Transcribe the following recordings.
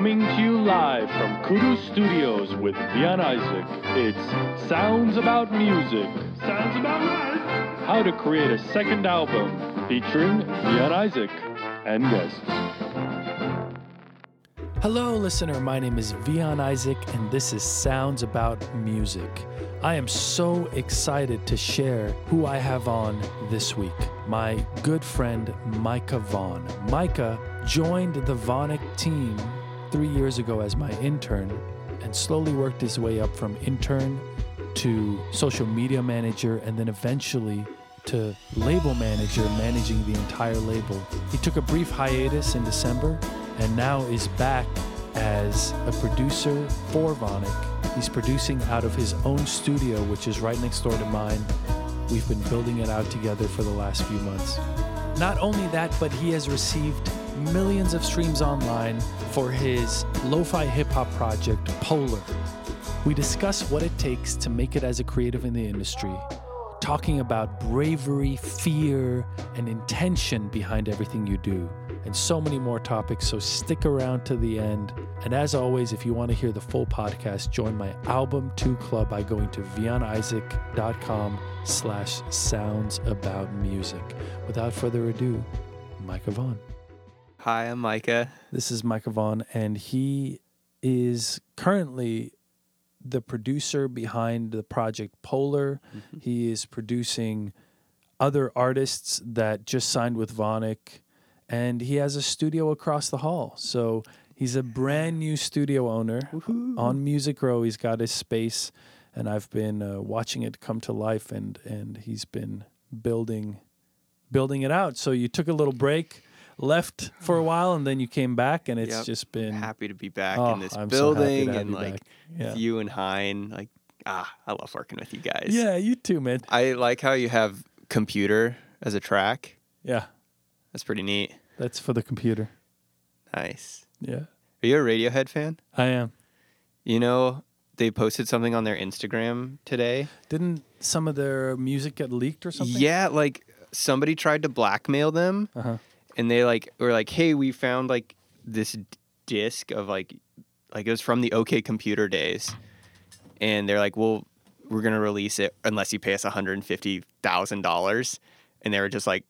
Coming to you live from Kudu Studios with Vian Isaac, it's Sounds About Music. Sounds About Right. How to create a second album featuring Vian Isaac and guests. Hello, listener. My name is Vian Isaac, and this is Sounds About Music. I am so excited to share who I have on this week. My good friend, Micah Vaughn. Micah joined the Vonic team three years ago as my intern and slowly worked his way up from intern to social media manager and then eventually to label manager, managing the entire label. He took a brief hiatus in December and now is back as a producer for Vonic. He's producing out of his own studio, which is right next door to mine. We've been building it out together for the last few months. Not only that, but he has received millions of streams online for his lo fi hip hop project, Polar. We discuss what it takes to make it as a creative in the industry, talking about bravery, fear, and intention behind everything you do, and so many more topics. So stick around to the end. And as always, if you want to hear the full podcast, join my Album 2 Club by going to vianisaac.com slash sounds about music. Without further ado, Micah Vaughn. Hi, I'm Micah. This is Micah Vaughn, and he is currently the producer behind the project Polar. Mm-hmm. He is producing other artists that just signed with Vonic, and he has a studio across the hall. So he's a brand new studio owner on Music Row. He's got his space, and I've been uh, watching it come to life, and and he's been building building it out. So you took a little break. Left for a while and then you came back and it's Yep. just been Happy to be back Oh, in this I'm so happy to building have and like. Yeah. you and Hein. Like, ah, I love working with you guys. Yeah, you too, man. I like how you have computer as a track. Yeah, That's pretty neat. that's for the computer. Nice. Yeah, Are you a Radiohead fan? I am. You know, they posted something on their Instagram today. Didn't some of their music get leaked or something? Yeah, like somebody tried to blackmail them Uh-huh. And they like were like, "Hey, we found like this disc of like like it was from the OK Computer days." And they're like, "Well, we're going to release it unless you pay us $150,000." And they were just like,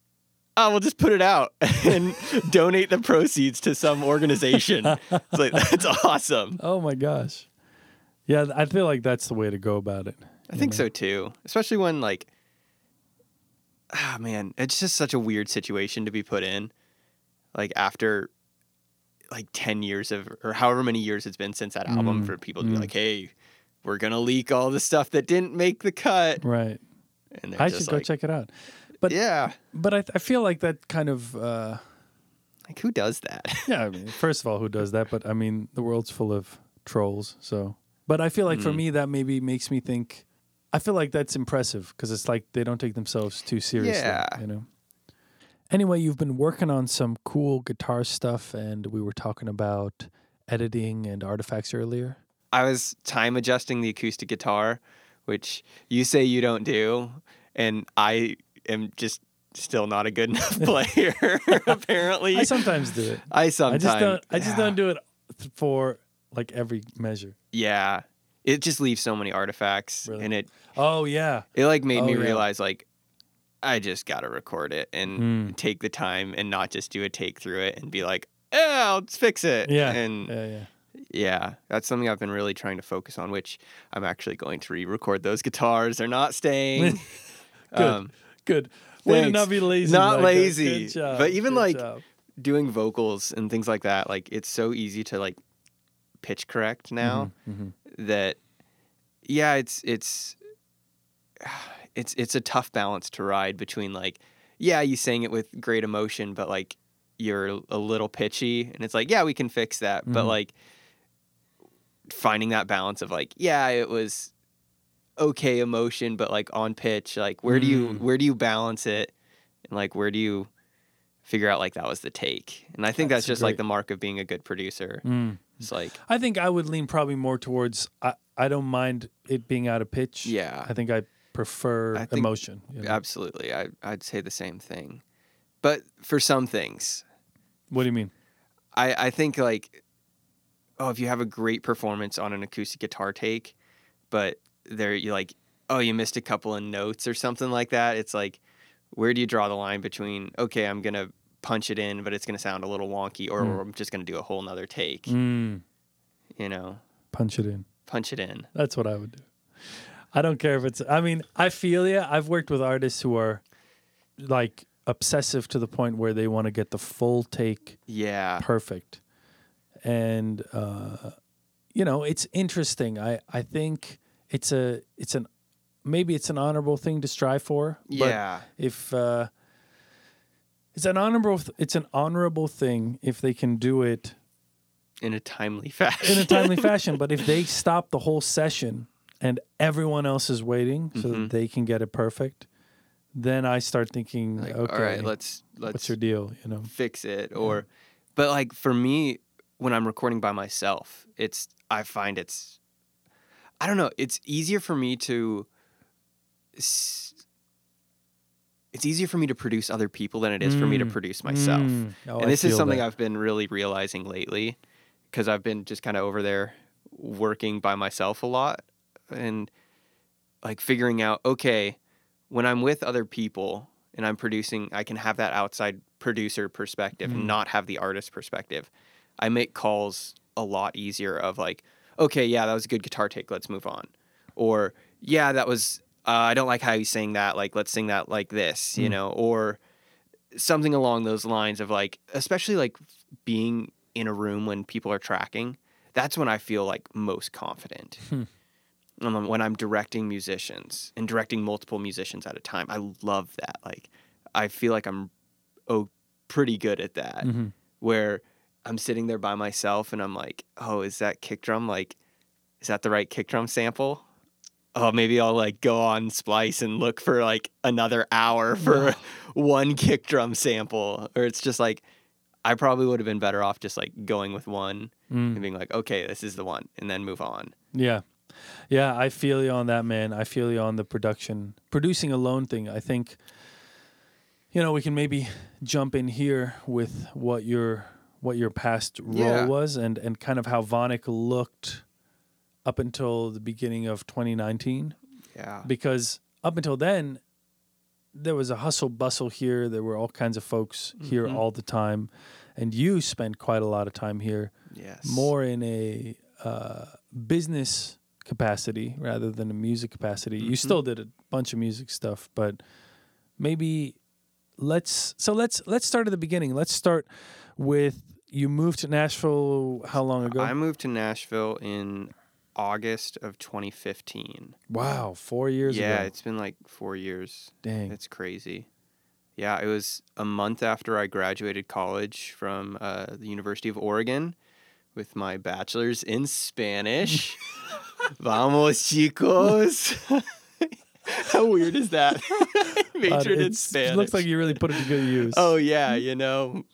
"Oh, we'll just put it out and donate the proceeds to some organization." it's like that's awesome. Oh my gosh. Yeah, I feel like that's the way to go about it. I think so too. Especially when like ah man, it's just such a weird situation to be put in. Like after like 10 years of or however many years it's been since that album Mm, for people to be mm. like, "Hey, we're going to leak all the stuff that didn't make the cut." Right. And I should go check it out. But Yeah. but I, I feel like that kind of uh, Like who does that? yeah. I mean, first of all, who does that? But I mean, the world's full of trolls. So, but I feel like for Mm. me, that maybe makes me think. I feel like that's impressive because it's like they don't take themselves too seriously. Yeah. You know. Anyway, you've been working on some cool guitar stuff, and we were talking about editing and artifacts earlier. I was time adjusting the acoustic guitar, which you say you don't do, and I am just still not a good enough player apparently. I sometimes do it. I sometimes. I just don't. I just yeah. don't do it for like every measure. Yeah. It just leaves so many artifacts Really? and it Oh yeah. it like made Oh, me yeah. realize like I just got to record it and Mm. take the time and not just do a take through it and be like, "Yeah, let's fix it." Yeah. And yeah. Yeah. yeah, that's something I've been really trying to focus on, which I'm actually going to re-record those guitars. They're not staying. Good. Good. Way to not be lazy. Not Micah. lazy. Job. But even, like, job. doing vocals and things like that, like it's so easy to like pitch correct now. Mhm, that yeah it's it's it's it's a tough balance to ride between like yeah you sang it with great emotion but like you're a little pitchy and it's like yeah we can fix that but Mhm. like finding that balance of like yeah it was okay emotion but like on pitch like where do you Mm. where do you balance it and like where do you figure out like that was the take and i think that's, That's just great. like the mark of being a good producer Mm. it's like I think I would lean probably more towards. I, I don't mind it being out of pitch. Yeah. I think I prefer think- emotion. you know? Absolutely. I, I'd say the same thing. But for some things, What do you mean? I, I think like oh, if you have a great performance on an acoustic guitar take, but there you like, oh, you missed a couple of notes or something like that. It's like, where do you draw the line between okay, I'm gonna punch it in, but it's gonna sound a little wonky, or Mm. I'm just gonna do a whole nother take. Mm, You know, punch it in. punch it in. That's what I would do. I don't care if it's. I mean, I feel you. I've worked with artists who are like obsessive to the point where they want to get the full take Yeah. perfect, and uh, you know, it's interesting. I I think it's a it's an maybe it's an honorable thing to strive for. but Yeah. if uh, it's an honorable th- it's an honorable thing if they can do it In a timely fashion. in a timely fashion. But if they stop the whole session and everyone else is waiting so Mhm. that they can get it perfect, then I start thinking, like, okay, all right, let's let's what's your deal? You know, fix it or but like for me when i'm recording by myself it's i find it's i don't know it's easier for me to it's easier for me to produce other people than it is for me to Mm. produce myself Mm. Oh, and this is something that. i've been really realizing lately because i've been just kind of over there working by myself a lot and like figuring out okay when i'm with other people and i'm producing i can have that outside producer perspective Mm. and not have the artist perspective i make calls a lot easier of like okay yeah that was a good guitar take let's move on or yeah that was uh, i don't like how you sing that like let's sing that like this you Mm. know or something along those lines of like especially like being in a room when people are tracking that's when i feel like most confident Hmm. When i'm directing musicians and directing multiple musicians at a time. I love that. Like i feel like i'm oh pretty good at that. Mhm. where i'm sitting there by myself and i'm like oh is that kick drum? Like is that the right kick drum sample? Oh maybe i'll like go on splice and look for like another hour for one kick drum sample. Or it's just like i probably would have been better off just like going with one Mm. and being like okay this is the one and then move on. Yeah. Yeah, I feel you on that, man. I feel you on the production, producing alone thing. I think, you know, we can maybe jump in here with what your what your past role Yeah. was and and kind of how Vonic looked up until the beginning of 2019 yeah because up until then there was a hustle bustle here there were all kinds of folks here Mhm. all the time and you spent quite a lot of time here yes more in a uh, business capacity rather than a music capacity. You Mhm. still did a bunch of music stuff, but maybe let's so let's let's start at the beginning. Let's start with you moved to Nashville how long ago? i moved to nashville in august of 2015 wow, 4 years yeah ago. it's been like four years Dang. It's crazy. Yeah, it was a month after I graduated college from uh, the University of Oregon with my bachelor's in Spanish. Vamos, chicos. How weird is that? Uh, Majored in it's- Spanish. It looks like you really put it to good use. Oh yeah, you know,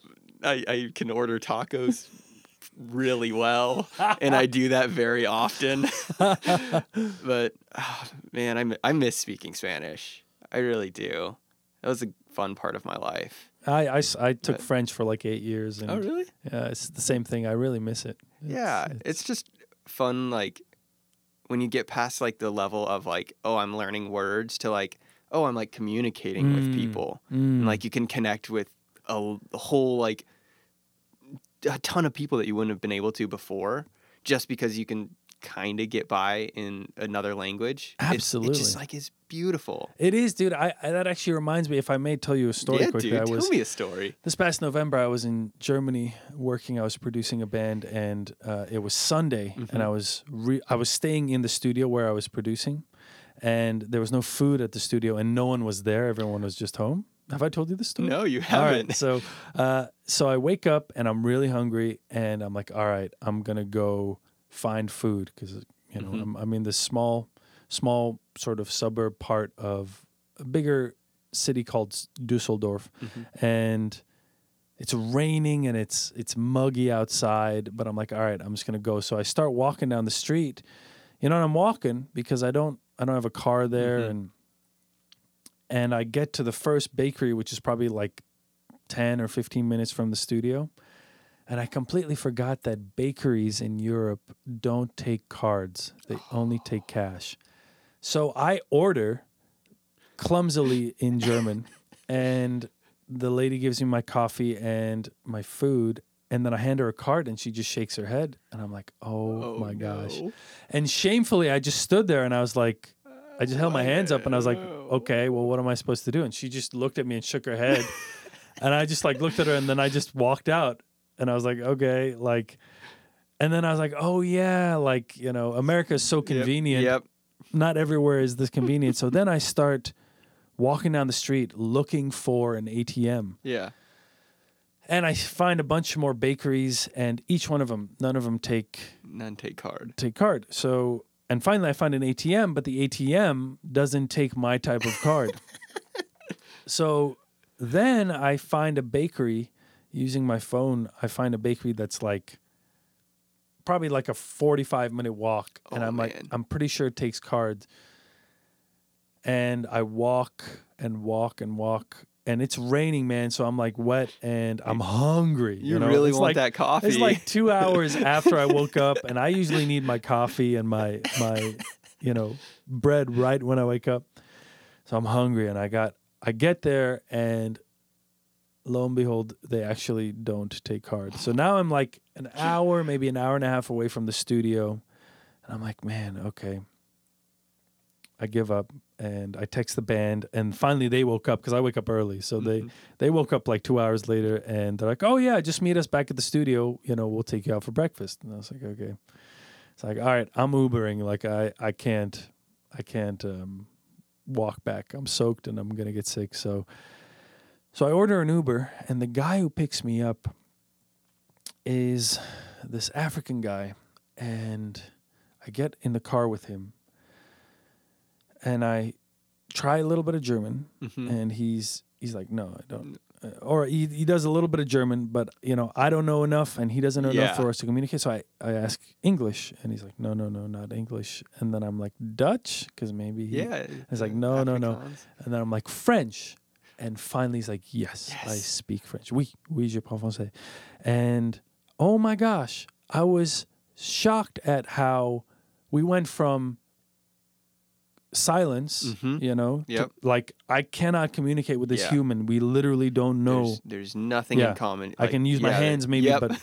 I, I can order tacos really well, and I do that very often. but ah, man, I I miss speaking Spanish. I really do. That was a fun part of my life. I, I, I took But- French for like 8 years and really? yeah, it's the same thing. I really miss it. yeah, it's just fun. Like when you get past like the level of like, oh, I'm learning words to like, oh, I'm like communicating with Mm. people. Mm. and like you can connect with a whole like a ton of people that you wouldn't have been able to before just because you can kind of get by in another language It's- it Absolutely. just like is beautiful It is, dude. I, I that actually reminds me. If I may tell you a story yeah quickly, dude I was tell me a story this past November. I was in Germany working. I was producing a band, and uh, it was Sunday, Mhm. and I was re- I was staying in the studio where I was producing, and there was no food at the studio, and no one was there. Everyone was just home. Have I told you this story? no you haven't right, so uh, so I wake up and I'm really hungry, and I'm like, all right, I'm gonna go find food because you know Mhm. I'm, I'm in this small, small sort of suburb part of a bigger city called Dusseldorf, Mhm. and it's raining and it's it's muggy outside. But I'm like, all right, I'm just gonna go. So I start walking down the street. You know, and I'm walking because I don't I don't have a car there, Mhm. and and I get to the first bakery, which is probably like ten or fifteen minutes from the studio, And I completely forgot that bakeries in Europe don't take cards, they only take cash. So I order clumsily in German, and the lady gives me my coffee and my food. And then I hand her a card and she just shakes her head. And I'm like, oh, oh my gosh. And shamefully, I just stood there and I was like, I just held my hands up and I was like, oh, okay, well, what am I supposed to do? And she just looked at me and shook her head. and I just like looked at her and then I just walked out and I was like, okay, like, and then I was like, oh yeah, like, you know, America is so convenient. Yep. Not everywhere is this convenient. so then I start walking down the street looking for an ATM. Yeah. And I find a bunch more bakeries and each one of them, none of them take None take card. take card. So and finally I find an ATM, but the ATM doesn't take my type of card. so then I find a bakery using my phone. I find a bakery that's like probably like a 45 minute walk and Oh, I'm like. I'm pretty sure it takes cards. And I walk and walk and walk and it's raining, man, so I'm like wet and I'm hungry. You, know? really It's want like- that coffee. it's like two hours after I woke up, and I usually need my coffee and my my, you know, bread right when I wake up. So I'm hungry, and I got I get there, and lo and behold, they actually don't take cards. So now I'm like an hour, maybe an hour and a half away from the studio, and I'm like, man, okay. I give up and I text the band and finally they woke up because I wake up early. So they Mhm. they woke up like two hours later and they're like, "Oh yeah, just meet us back at the studio. You know, we'll take you out for breakfast." And I was like, "Okay." It's like, "All right, I'm Ubering. Like I I can't I can't um, walk back. I'm soaked and I'm gonna get sick." So so I order an Uber and the guy who picks me up is this African guy and I get in the car with him and I try a little bit of German Mhm. and he's he's like, no, I don't. Uh, or he, he does a little bit of German, but you know, I don't know enough, and he doesn't know Yeah. enough for us to communicate. So I, I ask English, and he's like, no, no, no, not English. And then I'm like Dutch, because maybe he, yeah. He's like, no, no, no. And then I'm like French, and finally he's like, yes, I speak French. Oui, oui, je parle français. And oh my gosh, I was shocked at how we went from silence, Mhm. you know, to- like I cannot communicate with this Yeah. human. We literally don't know. There's, there's nothing Yeah. in common. I can use my hands maybe, yep. but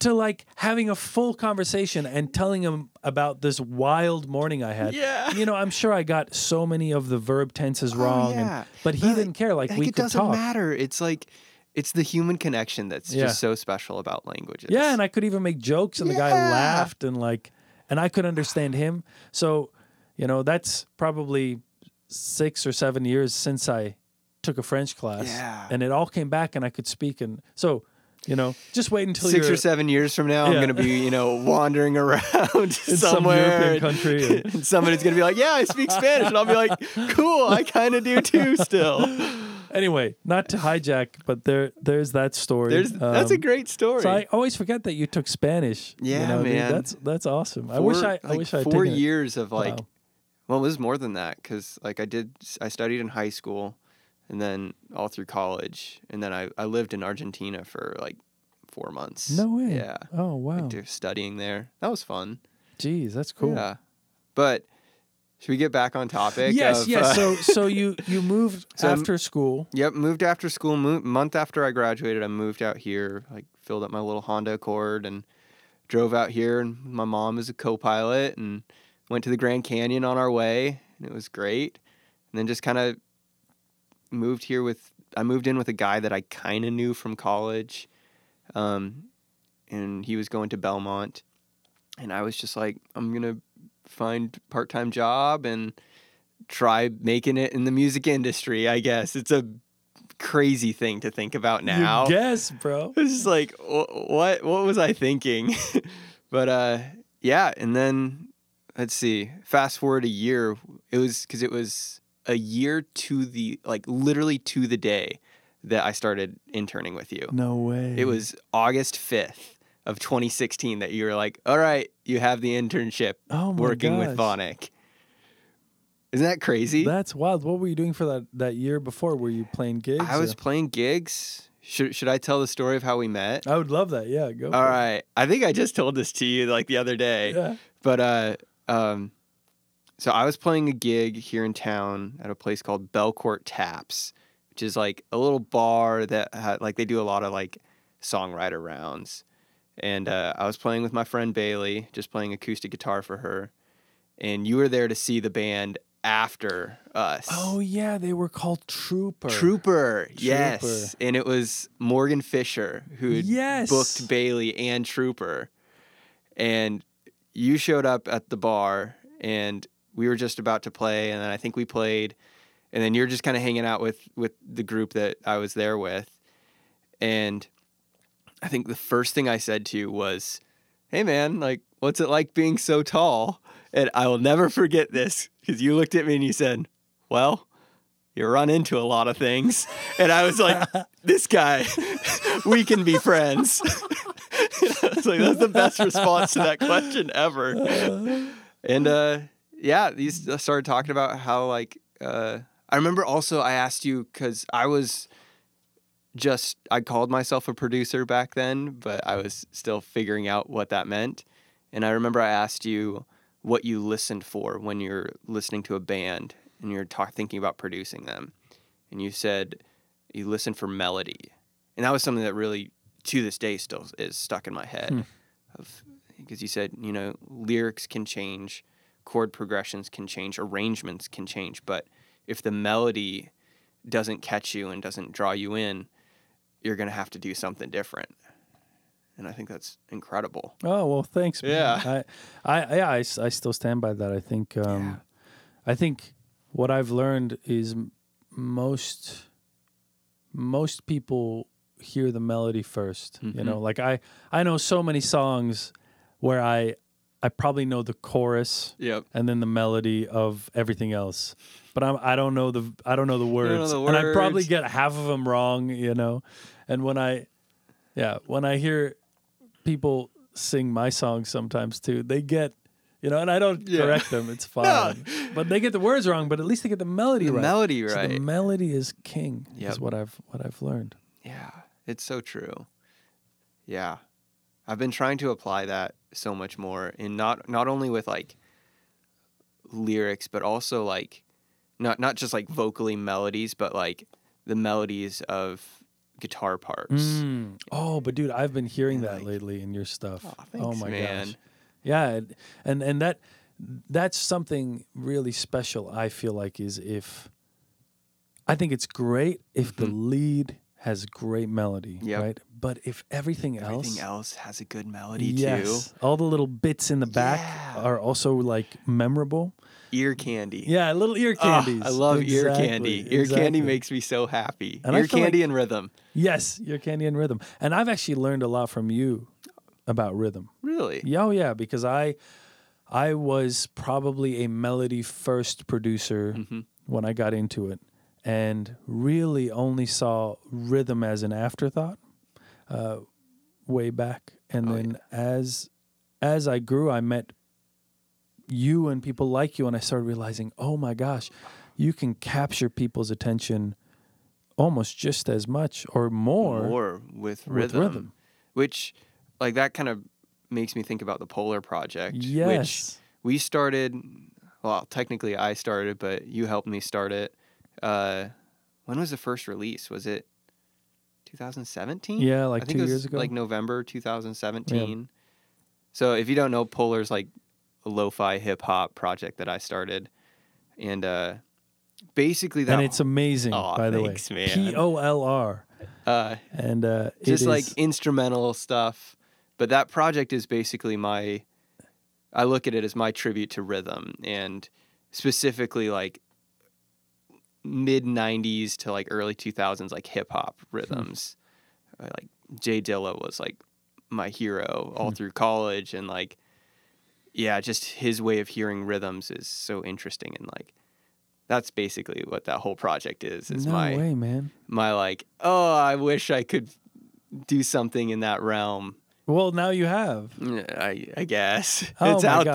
to like having a full conversation and telling him about this wild morning I had. Yeah. You know, I'm sure I got so many of the verb tenses wrong, Oh, wrong, yeah. and, but he But, didn't care. Like, Like, we it could doesn't talk. matter. It's like it's the human connection that's Yeah. just so special about languages. Yeah, and I could even make jokes, and the guy laughed, and like, and I could understand him. So, you know, that's probably six or seven years since I took a French class, Yeah. and it all came back, and I could speak. And so, you know, just wait until 6 you're or seven years from now, I'm Yeah. going to be, you know, wandering around somewhere in some somewhere. European country. and- and somebody's going to be like, yeah, I speak Spanish. And I'll be like, cool, I kind of do too still. anyway, not to hijack, but there, there's that story. There's, that's a Um, great story. So I always forget that you took Spanish. you Yeah, know, dude, man. that's that's awesome. I wish Four- I, I like wish I four taken it. years of like Wow. well it was more than that because like i did i studied in high school and then all through college and then i, I lived in argentina for like four months No way. yeah Oh wow. like, studying there that was fun Jeez, that's cool. yeah but should we get back on topic Yes, of, yes. uh, So so you you moved So after school. Yep, moved after school. Mo- month after I graduated, I moved out here. Like filled up my little Honda Accord and drove out here. And my mom is a co-pilot, and went to the Grand Canyon on our way, and it was great. And then just kind of moved here with. I moved in with a guy that I kind of knew from college, um, and he was going to Belmont, and I was just like, I'm gonna find part-time job and try making it in the music industry. I guess it's a crazy thing to think about now. You guess, bro. It's just like wh- what what was I thinking? but uh yeah, and then let's see. Fast forward a year, it was cuz it was a year to the like literally to the day that I started interning with you. No way. It was August 5th of 2016 that you were like, "All right, you have the internship oh my working with gosh. Vonic." Isn't that crazy? That's wild. What were you doing for that that year before? Were you playing gigs? I was or- playing gigs, should should I tell the story of how we met? I would love that. Yeah, go. All right. I think I just told this to you like the other day. Yeah. But uh um so I was playing a gig here in town at a place called Belcourt Taps, which is like a little bar that had, like they do a lot of like songwriter rounds. And uh, I was playing with my friend Bailey, just playing acoustic guitar for her. And you were there to see the band after us. Oh yeah, they were called Trooper. Trooper, yes. And it was Morgan Fisher who Yes. booked Bailey and Trooper. And you showed up at the bar and we were just about to play and then I think we played and then you're just kind of hanging out with with the group that I was there with. And I think the first thing I said to you was, "Hey man, like what's it like being so tall?" And I will never forget this cuz you looked at me and you said, "Well, you run into a lot of things." And I was like, "This guy, we can be friends." I was like, "That's the best response to that question ever." And uh, yeah, these I started talking about how like uh, I remember also I asked you because I was just I called myself a producer back then, but I was still figuring out what that meant. And I remember I asked you what you listened for when you're listening to a band and you're talk, thinking about producing them, and you said you listen for melody, and that was something that really to this day still is stuck in my head. Hmm. Of because you said you know lyrics can change, chord progressions can change, arrangements can change, but if the melody doesn't catch you and doesn't draw you in, you're gonna have to do something different. And I think that's incredible. Oh well, thanks. man. Yeah. I, I, yeah, I, I still stand by that. I think, um, I think what I've learned is most, most people hear the melody 1st You know, like I, I know so many songs where I, I probably know the chorus Yep. and then the melody of everything else, but I'm, I don't know the, I don't know the know words, and I probably get half of them wrong. You know, and when I, yeah, when I hear people sing my songs sometimes too. They get, you know, and I don't Yeah. correct them. It's fine. no. But they get the words wrong. But at least they get the melody The right. melody So the melody is king. Yep. Is what I've what I've learned. Yeah, it's so true. Yeah. I've been trying to apply that so much more in not not only with like lyrics but also like not not just like vocally melodies but like the melodies of guitar parts. Mm. Oh, but dude, I've been hearing And, that like- lately in your stuff. Oh thanks, my man. gosh. Yeah, and- and and that that's something really special. I feel like is if I think it's great if the lead has great melody. Yep. right? But if everything else, Everything else has a good melody yes, all the little bits in the back Yeah. are also like memorable. Ear candy. Yeah, little ear Ah, candies. I love ear candy. Ear candy makes me so happy. And ear candy like- and rhythm. yes, ear candy and rhythm. And I've actually learned a lot from you about rhythm. Really? Yeah, oh yeah, because I I was probably a melody first producer Mm-hmm. when I got into it, and really only saw rhythm as an afterthought uh, way back. And Oh, then as as I grew, I met you and people like you, and I started realizing, oh my gosh, you can capture people's attention almost just as much or more, More with with rhythm. rhythm. Which, like, that kind of makes me think about the Polar Project. Which Yes. we started, well, technically I started, but you helped me start it. Uh, when was the first release? Was it 2017? Yeah, like I think two it was years ago. Like November 2017. So if you don't know, Polar's like a lo-fi hip hop project that I started, and uh, basically that and it's amazing, Aw, by the thanks, way. man. P O L R, uh, and uh, it just like is- instrumental stuff. But that project is basically my. I look at it as my tribute to rhythm and specifically like mid '90s to like early 2000s like hip hop rhythms. Uh, like Jay Dilla was like my hero all through college and like yeah, just his way of hearing rhythms is so interesting and like that's basically what that whole project is. Is no my way, man. my like, oh, I wish I could do something in that realm. Well, now you have. I, I guess Oh it's out gosh.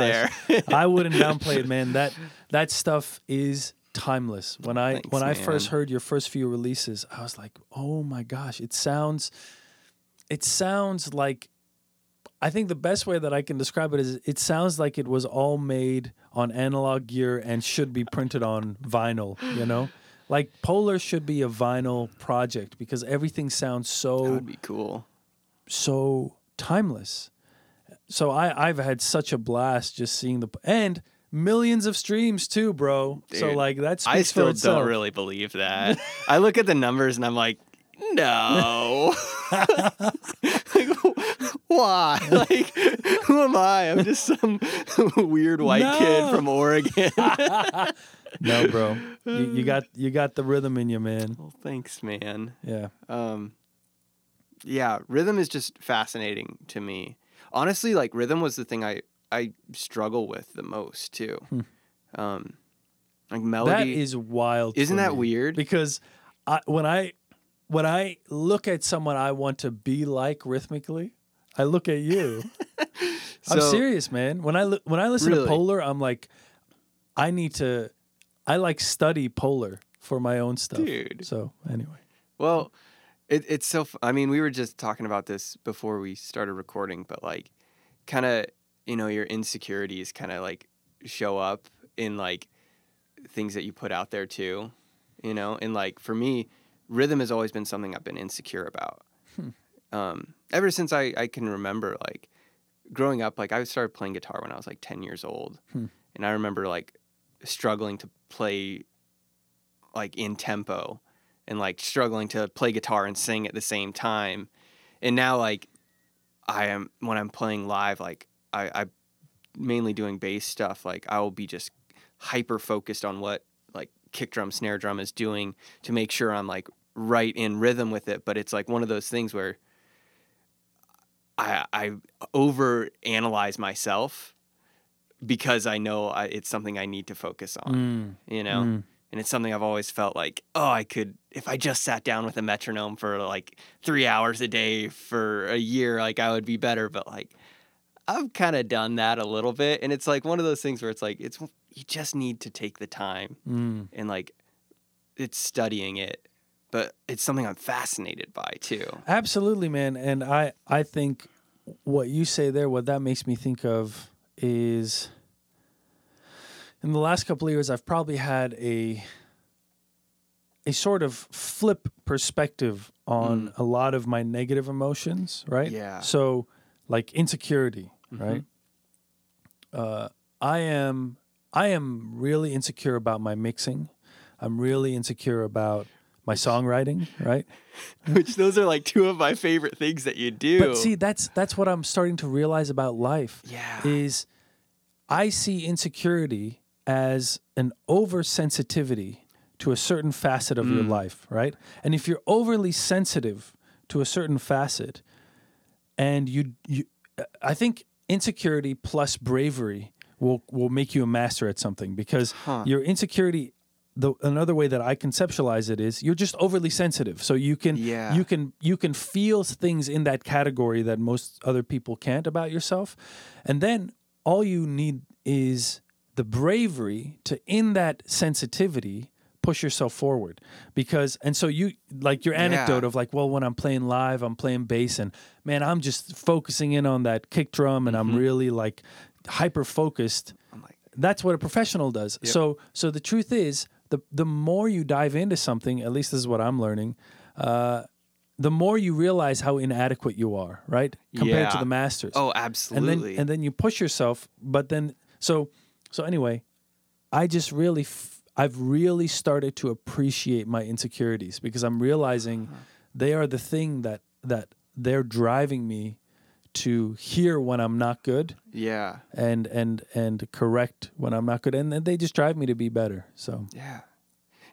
there. I wouldn't downplay it, man. That that stuff is timeless. When I Thanks, when I first heard your first few releases, I was like, "Oh my gosh, it sounds it sounds like I think the best way that I can describe it is it sounds like it was all made on analog gear and should be printed on vinyl, you know? Like Polar should be a vinyl project because everything sounds That so would be cool. so timeless. So I I've had such a blast just seeing the and millions of streams too, bro. so like that's I still don't really believe that. I look at the numbers and I'm like, no. like, why? Like, who am I? I'm just some weird white kid from Oregon. No, bro. You, you got you got the rhythm in you, man. well, thanks, man. Yeah. Um, yeah, rhythm is just fascinating to me. Honestly, like rhythm was the thing I I struggle with the most too. Um, like melody. Hmm. That is wild. Isn't that weird? Because I, when I when I look at someone I want to be like rhythmically, I look at you. I'm serious, man. When I li- when I listen to Polar, I'm like, I need to. I like study Polar for my own stuff. Dude. So anyway, Well, it, it's so. f- I mean, we were just talking about this before we started recording, but like, kind of, you know, your insecurities kind of like show up in like things that you put out there too, you know. And like for me, rhythm has always been something I've been insecure about. Um, ever since I I can remember, like growing up, like I started playing guitar when I was like ten years old, Hmm. and I remember like struggling to play like in tempo and like struggling to play guitar and sing at the same time. And now like I am when I'm playing live, like I, I mainly doing bass stuff, like I will be just hyper focused on what like kick drum, snare drum is doing to make sure I'm like right in rhythm with it. But it's like one of those things where I I over analyze myself because I know I, it's something I need to focus on, you know? Mm. and it's something I've always felt like, oh, I could if I just sat down with a metronome for like three hours a day for a year, like I would be better. But like, I've kind of done that a little bit, and it's like one of those things where it's like it's you just need to take the time Mm. and like it's studying it, but it's something I'm fascinated by too. Absolutely, man. And I I think what you say there, what that makes me think of is in the last couple of years, I've probably had a a sort of flip perspective on a lot of my negative emotions, right? Yeah. So, like insecurity, right? Uh, I am I am really insecure about my mixing. I'm really insecure about my songwriting, right? Which those are like two of my favorite things that you do. But see, that's that's what I'm starting to realize about life. Yeah. Is I see insecurity as an oversensitivity to a certain facet of your Mm. life, right? And if you're overly sensitive to a certain facet and you you I think insecurity plus bravery will will make you a master at something because Huh. your insecurity the another way that I conceptualize it is you're just overly sensitive. So you can Yeah. you can you can feel things in that category that most other people can't about yourself. And then all you need is the bravery to in that sensitivity push yourself forward because and so you like your anecdote Yeah. of like well when i'm playing live i'm playing bass and man i'm just focusing in on that kick drum and i'm really like hyper focused like, that's what a professional does. So so the truth is the the more you dive into something, at least this is what I'm learning, uh, the more you realize how inadequate you are, right? Compared to the masters. oh, absolutely. and then and then you push yourself, but then so so anyway, I just really f- I've really started to appreciate my insecurities because I'm realizing uh-huh. they are the thing that that they're driving me to hear when I'm not good yeah. and and and correct when I'm not good, and then they just drive me to be better. So, Yeah.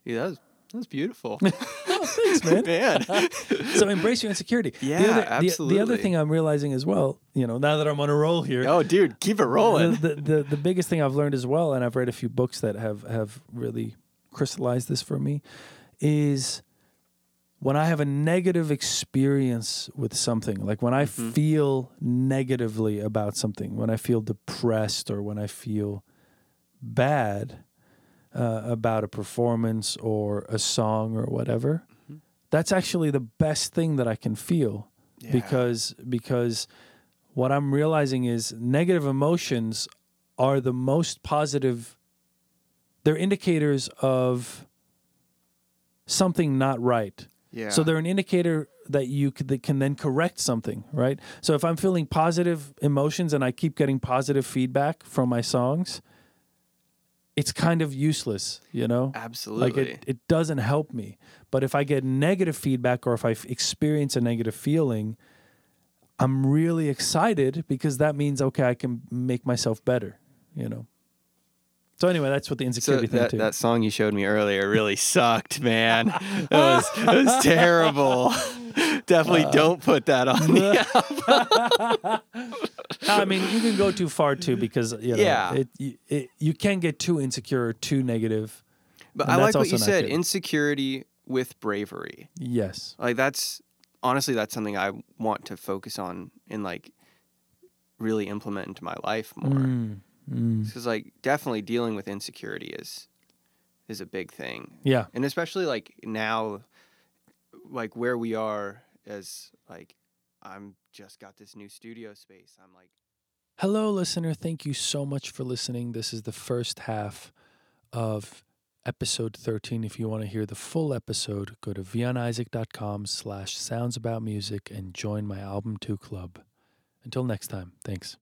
Yeah, that was, that was beautiful. Oh, thanks, man. Man. so embrace your insecurity. the Yeah, other, The, the other thing I'm realizing as well, you know, now that I'm on a roll here, oh, dude, keep it rolling. the, the, the the biggest thing I've learned as well, and I've read a few books that have have really crystallized this for me, is when I have a negative experience with something, like when I mm-hmm. feel negatively about something, when I feel depressed or when I feel bad, uh, about a performance or a song or whatever, that's actually the best thing that I can feel because because what I'm realizing is negative emotions are the most positive. They're indicators of something not right. yeah. So they're an indicator that you could, that can then correct something, right? So if I'm feeling positive emotions and I keep getting positive feedback from my songs, it's kind of useless, you know? absolutely. Like it, it doesn't help me. But if I get negative feedback or if I f- experience a negative feeling, I'm really excited because that means okay, I can make myself better, you know. So anyway, that's what the so insecurity thing that, too. that song you showed me earlier really sucked, man. It was it was terrible. Definitely Uh, don't put that on the I mean, you can go too far too because you know, Yeah. it, you- it, you can get too insecure or too negative. But I like what you said, good. insecurity with bravery. Yes. Like that's honestly that's something I want to focus on and like really implement into my life more. Mm, mm. Because like definitely dealing with insecurity is is a big thing. Yeah. And especially like now like where we are as like I'm just got this new studio space. I'm like Hello, listener. Thank you so much for listening. This is the first half of episode 13. If you want to hear the full episode, go to vianisaac.com slash sounds about music and join my album 2 club. Until next time, thanks.